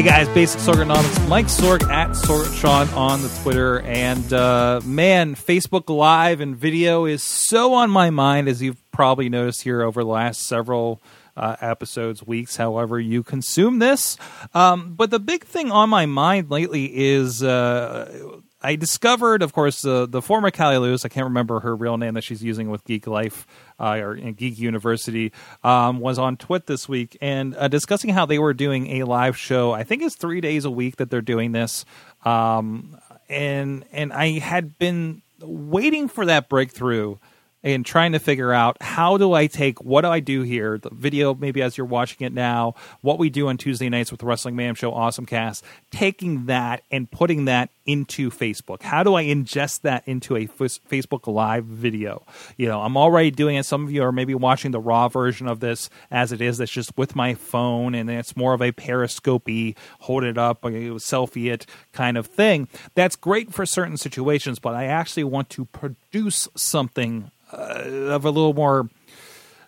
Hey guys, Basic Sorganomics. Mike Sorg at Sorgatron on the Twitter. And uh, man, Facebook Live and video is so on my mind, as you've probably noticed here over the last several uh, episodes, weeks, however you consume this. Um, but the big thing on my mind lately is. Uh, I discovered, of course, uh, the former Cali Lewis. I can't remember her real name that she's using with Geek Life uh, or Geek University. Um, was on TWiT this week and uh, discussing how they were doing a live show. I think it's three days a week that they're doing this. Um, and and I had been waiting for that breakthrough and trying to figure out how do I take what do I do here, the video maybe as you're watching it now, what we do on Tuesday nights with the Wrestling Mayhem Show Awesome Cast, taking that and putting that into Facebook. How do I ingest that into a Facebook Live video? You know, I'm already doing it. Some of you are maybe watching the raw version of this as it is. That's just with my phone, and it's more of a periscopy, hold it up, selfie it kind of thing. That's great for certain situations, but I actually want to produce something uh, of a little more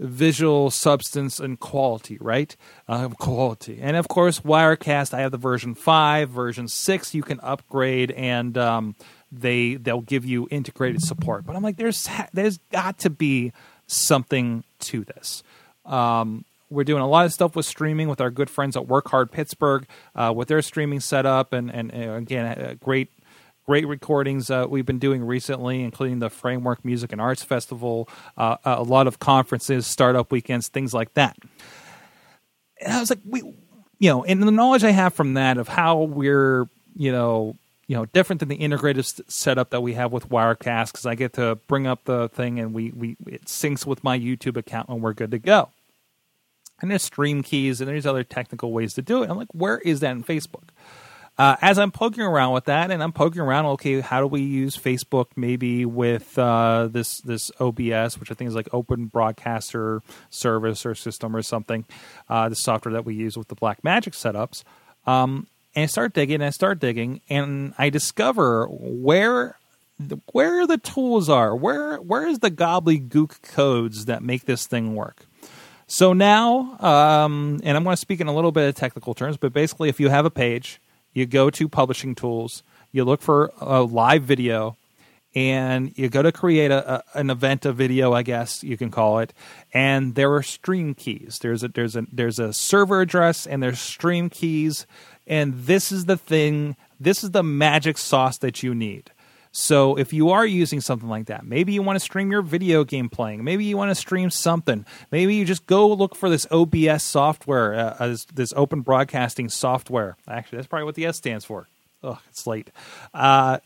visual substance and quality, right? Uh, quality. And of course, Wirecast, I have the version 5, version 6 you can upgrade and um, they they'll give you integrated support. But I'm like there's there's got to be something to this. Um, we're doing a lot of stuff with streaming with our good friends at Work Hard Pittsburgh uh, with their streaming setup and and, and again great great recordings uh, we've been doing recently, including the Framework Music and Arts Festival, uh, a lot of conferences, startup weekends, things like that. And I was like, we, you know, and the knowledge I have from that of how we're, you know, you know, different than the integrated setup that we have with Wirecast, because I get to bring up the thing and we we it syncs with my YouTube account and we're good to go. And there's stream keys and there's other technical ways to do it. I'm like, where is that in Facebook? Uh, as I'm poking around with that, and I'm poking around, okay, how do we use Facebook maybe with uh, this this OBS, which I think is like Open Broadcaster Service or System or something, uh, the software that we use with the Blackmagic setups. Um, and I start digging, and I start digging, and I discover where where the tools are, where where is the gobbledygook codes that make this thing work. So now, um, and I'm going to speak in a little bit of technical terms, but basically, if you have a page you go to publishing tools, you look for a live video, and you go to create a, a, an event, a video, I guess you can call it. And there are stream keys. There's a there's a there's a server address and there's stream keys. And this is the thing. This is the magic sauce that you need. So if you are using something like that, maybe you want to stream your video game playing, maybe you want to stream something, maybe you just go look for this OBS software, uh, this, this open broadcasting software. Actually, that's probably what the S stands for. Oh, it's late. Uh,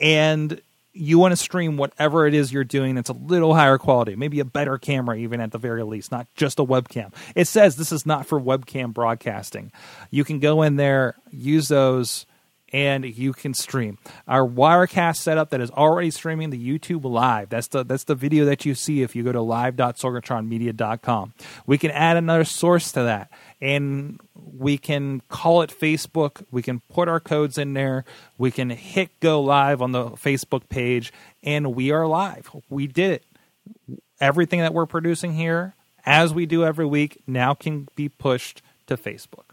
and you want to stream whatever it is you're doing that's a little higher quality, maybe a better camera, even at the very least, not just a webcam. It says this is not for webcam broadcasting. You can go in there, use those and you can stream. Our Wirecast setup that is already streaming the YouTube live. That's the that's the video that you see if you go to live.sorgatronmedia.com. We can add another source to that and we can call it Facebook. We can put our codes in there. We can hit go live on the Facebook page and we are live. We did it. Everything that we're producing here as we do every week now can be pushed to Facebook.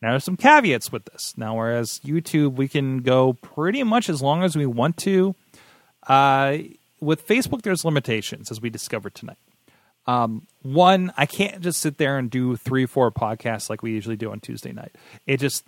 Now, there's some caveats with this. Now, whereas YouTube, we can go pretty much as long as we want to. Uh, with Facebook, there's limitations, as we discovered tonight. Um, one, I can't just sit there and do three, four podcasts like we usually do on Tuesday night. It just,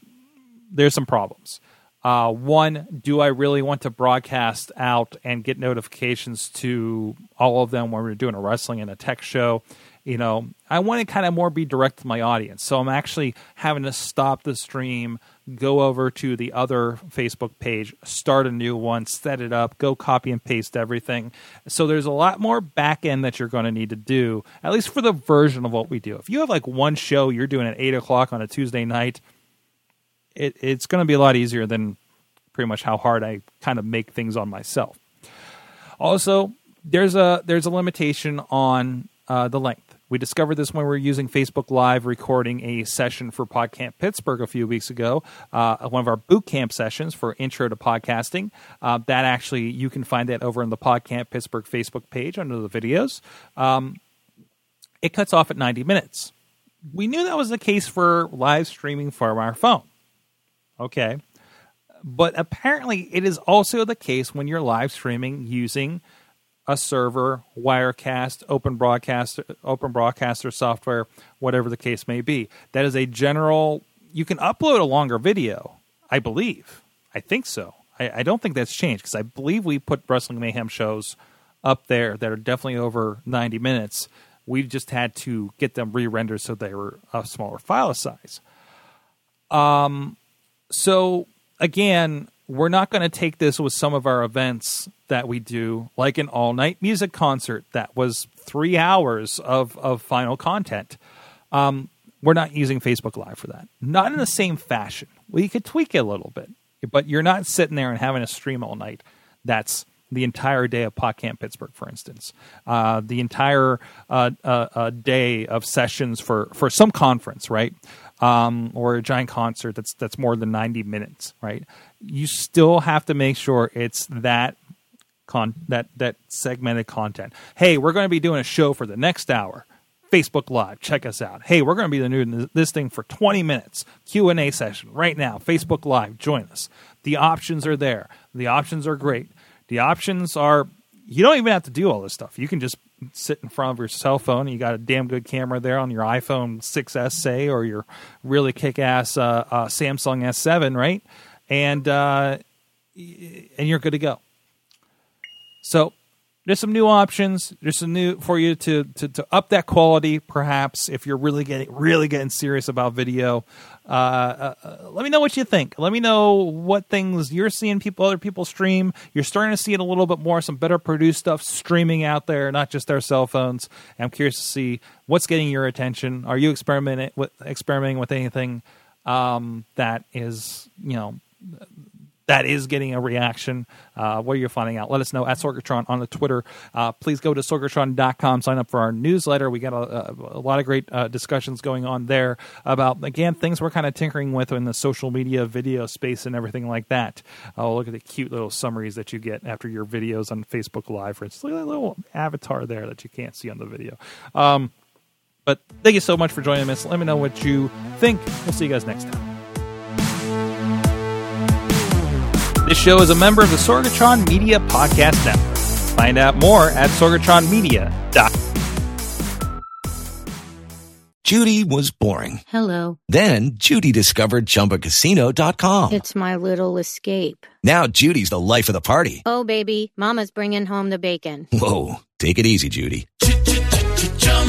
there's some problems. Uh, one, do I really want to broadcast out and get notifications to all of them when we're doing a wrestling and a tech show? You know, I want to kind of more be direct to my audience. So I'm actually having to stop the stream, go over to the other Facebook page, start a new one, set it up, go copy and paste everything. So there's a lot more back end that you're going to need to do, at least for the version of what we do. If you have like one show you're doing at eight o'clock on a Tuesday night, it, it's going to be a lot easier than pretty much how hard I kind of make things on myself. Also, there's a there's a limitation on uh, the length. We discovered this when we were using Facebook Live recording a session for PodCamp Pittsburgh a few weeks ago, uh, one of our boot camp sessions for Intro to Podcasting. Uh, that actually, you can find that over on the PodCamp Pittsburgh Facebook page under the videos. Um, it cuts off at 90 minutes. We knew that was the case for live streaming from our phone. Okay. But apparently, it is also the case when you're live streaming using a server, Wirecast, Open Broadcaster, Open Broadcaster software, whatever the case may be. That is a general. You can upload a longer video, I believe. I think so. I, I don't think that's changed because I believe we put Wrestling Mayhem shows up there that are definitely over 90 minutes. We've just had to get them re-rendered so they were a smaller file size. Um, so again, we're not going to take this with some of our events that we do, like an all night music concert that was three hours of, of final content. Um, we're not using Facebook Live for that. Not in the same fashion. We could tweak it a little bit, but you're not sitting there and having a stream all night. That's the entire day of PodCamp Pittsburgh, for instance, uh, the entire uh, uh, uh day of sessions for, for some conference, right? Um, or a giant concert that's that's more than 90 minutes, right? You still have to make sure it's that con that that segmented content. Hey, we're going to be doing a show for the next hour. Facebook Live, check us out. Hey, we're going to be the new this thing for 20 minutes. Q&A session right now. Facebook Live, join us. The options are there. The options are great. The options are you don't even have to do all this stuff. You can just sit in front of your cell phone. You got a damn good camera there on your iPhone 6s, say, or your really kick-ass uh, uh, Samsung S7, right? And uh, and you're good to go. So there's some new options. There's some new for you to, to, to up that quality, perhaps if you're really getting really getting serious about video. Uh, uh, uh, let me know what you think. Let me know what things you're seeing people, other people stream. You're starting to see it a little bit more. Some better produced stuff streaming out there, not just their cell phones. And I'm curious to see what's getting your attention. Are you experimenting with experimenting with anything um, that is you know that is getting a reaction. Uh, what are you finding out? Let us know at Sorgatron on the Twitter. Uh, please go to sorgatron.com, sign up for our newsletter. We got a, a, a lot of great uh, discussions going on there about, again, things we're kind of tinkering with in the social media video space and everything like that. Oh, look at the cute little summaries that you get after your videos on Facebook Live. For instance, look at that little avatar there that you can't see on the video. Um, but thank you so much for joining us. Let me know what you think. We'll see you guys next time. This show is a member of the Sorgatron Media Podcast Network. Find out more at sorgatronmedia.com. Judy was boring. Hello. Then Judy discovered ChumbaCasino.com. It's my little escape. Now Judy's the life of the party. Oh, baby, mama's bringing home the bacon. Whoa, take it easy, Judy.